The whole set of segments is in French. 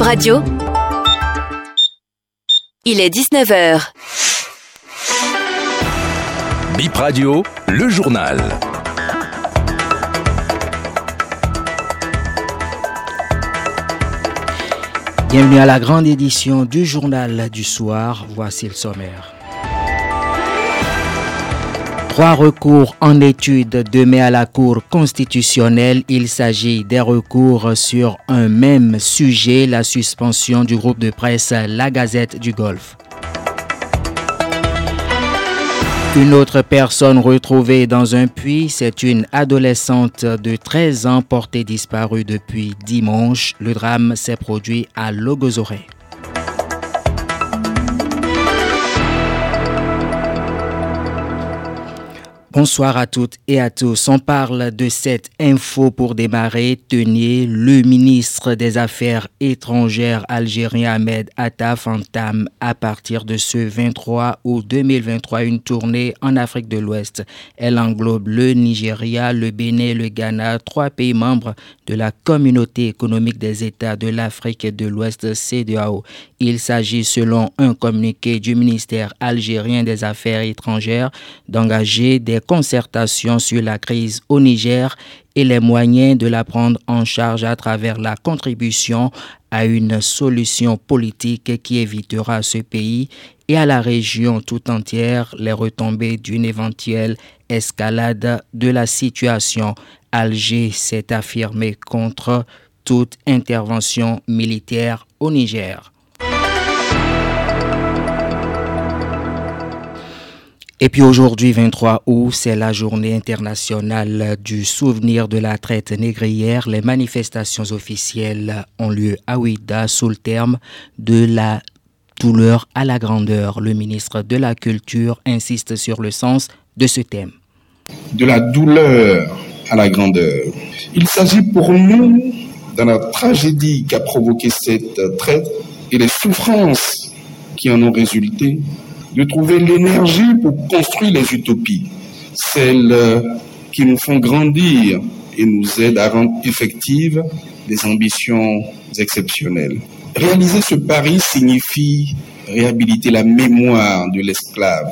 Bip Radio. Il est 19h. Bip Radio, le journal. Bienvenue à la grande édition du journal du soir. Voici le sommaire. Trois recours en étude demain à la Cour constitutionnelle. Il s'agit des recours sur un même sujet, la suspension du groupe de presse La Gazette du Golfe. Une autre personne retrouvée dans un puits, c'est une adolescente de 13 ans portée disparue depuis dimanche. Le drame s'est produit à Logozoré. Bonsoir à toutes et à tous. On parle de cette info pour démarrer. Tenez, le ministre des Affaires étrangères algérien Ahmed Attaf entame à partir de ce 23 août 2023 une tournée en Afrique de l'Ouest. Elle englobe le Nigeria, le Bénin, le Ghana, trois pays membres de la Communauté économique des États de l'Afrique de l'Ouest CEDEAO. Il s'agit, selon un communiqué du ministère algérien des Affaires étrangères, d'engager des concertation sur la crise au Niger et les moyens de la prendre en charge à travers la contribution à une solution politique qui évitera à ce pays et à la région tout entière les retombées d'une éventuelle escalade de la situation. Alger s'est affirmé contre toute intervention militaire au Niger. Et puis aujourd'hui, 23 août, c'est la journée internationale du souvenir de la traite négrière. Les manifestations officielles ont lieu à Ouida sous le terme de la douleur à la grandeur. Le ministre de la Culture insiste sur le sens de ce thème. De la douleur à la grandeur. Il s'agit pour nous, dans la tragédie qu'a provoqué cette traite et les souffrances qui en ont résulté, de trouver l'énergie pour construire les utopies, celles euh, qui nous font grandir et nous aident à rendre effectives des ambitions exceptionnelles. Réaliser ce pari signifie réhabiliter la mémoire de l'esclave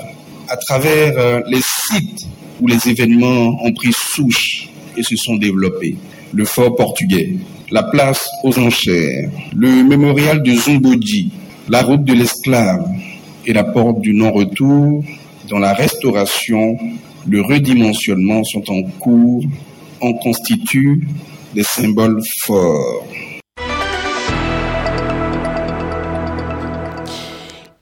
à travers euh, les sites où les événements ont pris souche et se sont développés. Le fort portugais, la place aux enchères, le mémorial de Zomboji, la route de l'esclave, et la porte du non-retour, dans la restauration, le redimensionnement sont en cours, en constituent des symboles forts.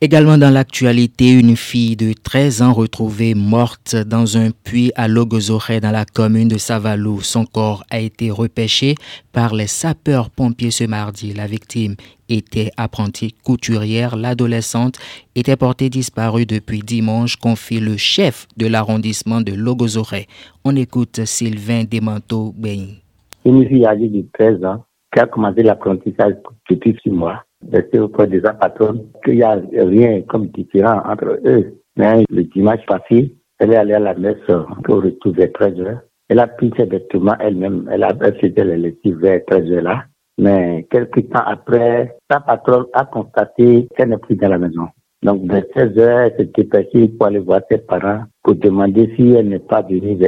Également dans l'actualité, une fille de 13 ans retrouvée morte dans un puits à Logozoré dans la commune de Savalou. Son corps a été repêché par les sapeurs-pompiers ce mardi. La victime était apprentie couturière. L'adolescente était portée disparue depuis dimanche, confie le chef de l'arrondissement de Logozoré. On écoute Sylvain Demanto Bein. Une fille âgée de 13 ans qui a commencé l'apprentissage depuis six mois rester auprès des patronnes, qu'il n'y a rien comme différent entre eux. Mais le dimanche passé, elle est allée à la messe pour retrouver 13 heures. Elle a pris ses vêtements elle-même. Elle a fait les lessives vers 13 heures là. Mais quelques temps après, sa patronne a constaté qu'elle n'est plus dans la maison. Donc, vers 16 heures, elle s'est dépêchée pour aller voir ses parents pour demander si elle n'est pas venue.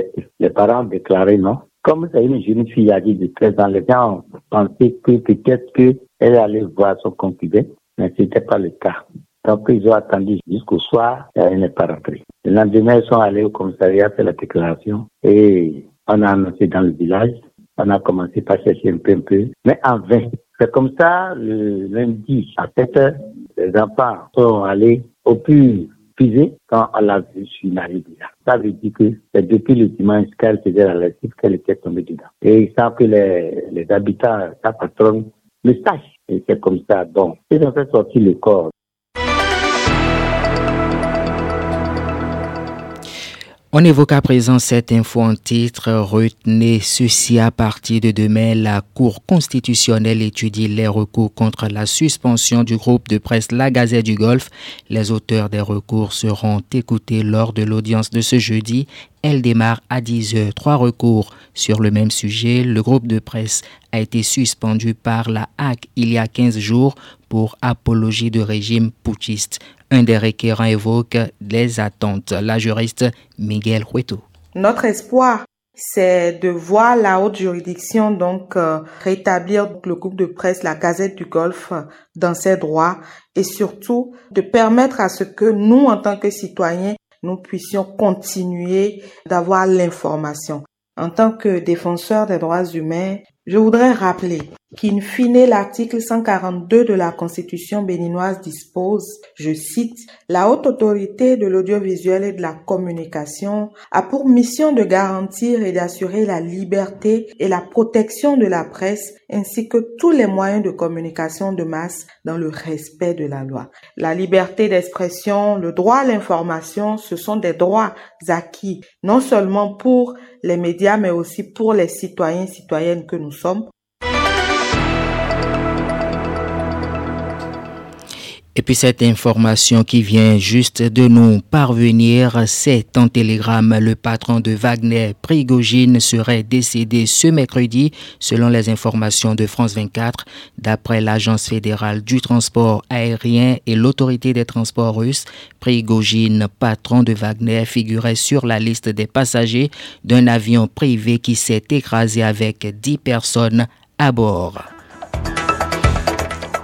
Les parents ont déclaré non. Comme c'est une jeune fille âgée de 13 ans, les gens pensaient que peut-être qu'elle allait voir son concubin, mais ce n'était pas le cas. Donc, ils ont attendu jusqu'au soir et elle n'est pas rentrée. Le lendemain, ils sont allés au commissariat faire la déclaration et on a annoncé dans le village. On a commencé par chercher un peu, un peu, mais en vain. C'est comme ça, le lundi à 7 heures, les enfants sont allés au plus quand on l'a vu sur Naribia. Ça veut dire que c'est depuis le dimanche qu'elle faisait la lessive qu'elle était tombée dedans. Et semble que les, les habitants, sa patronne, corps On évoque à présent cette info en titre. Retenez ceci à partir de demain. La Cour constitutionnelle étudie les recours contre la suspension du groupe de presse La Gazette du Golfe. Les auteurs des recours seront écoutés lors de l'audience de ce jeudi. Elle démarre à 10 heures. Trois recours Sur le même sujet, le groupe de presse a été suspendu par la HAC il y a 15 jours pour apologie de régime putschiste. Un des requérants évoque les attentes. La juriste Miguel Hueto. Notre espoir c'est de voir la haute juridiction donc euh, rétablir le groupe de presse, la Gazette du Golfe, dans ses droits et surtout de permettre à ce que nous, en tant que citoyens, nous puissions continuer d'avoir l'information. En tant que défenseur des droits humains, je voudrais rappeler qu'in fine l'article 142 de la Constitution béninoise dispose, je cite, La haute autorité de l'audiovisuel et de la communication a pour mission de garantir et d'assurer la liberté et la protection de la presse ainsi que tous les moyens de communication de masse dans le respect de la loi. La liberté d'expression, le droit à l'information, ce sont des droits acquis non seulement pour les médias mais aussi pour les citoyens et citoyennes que nous sommes. Et puis cette information qui vient juste de nous parvenir, c'est en télégramme. Le patron de Wagner, Prigogine, serait décédé ce mercredi, selon les informations de France 24. D'après l'Agence fédérale du transport aérien et l'autorité des transports russes, Prigogine, patron de Wagner, figurait sur la liste des passagers d'un avion privé qui s'est écrasé avec 10 personnes à bord.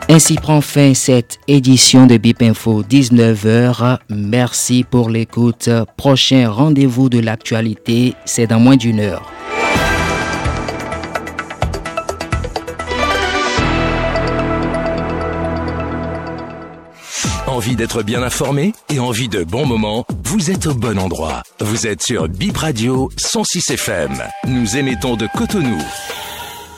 Ainsi prend fin cette édition de BIP Info 19h. Merci pour l'écoute. Prochain rendez-vous de l'actualité, c'est dans moins d'une heure. Envie d'être bien informé et envie de bons moments? Vous êtes au bon endroit. Vous êtes sur Bip Radio 106 FM. Nous émettons de Cotonou.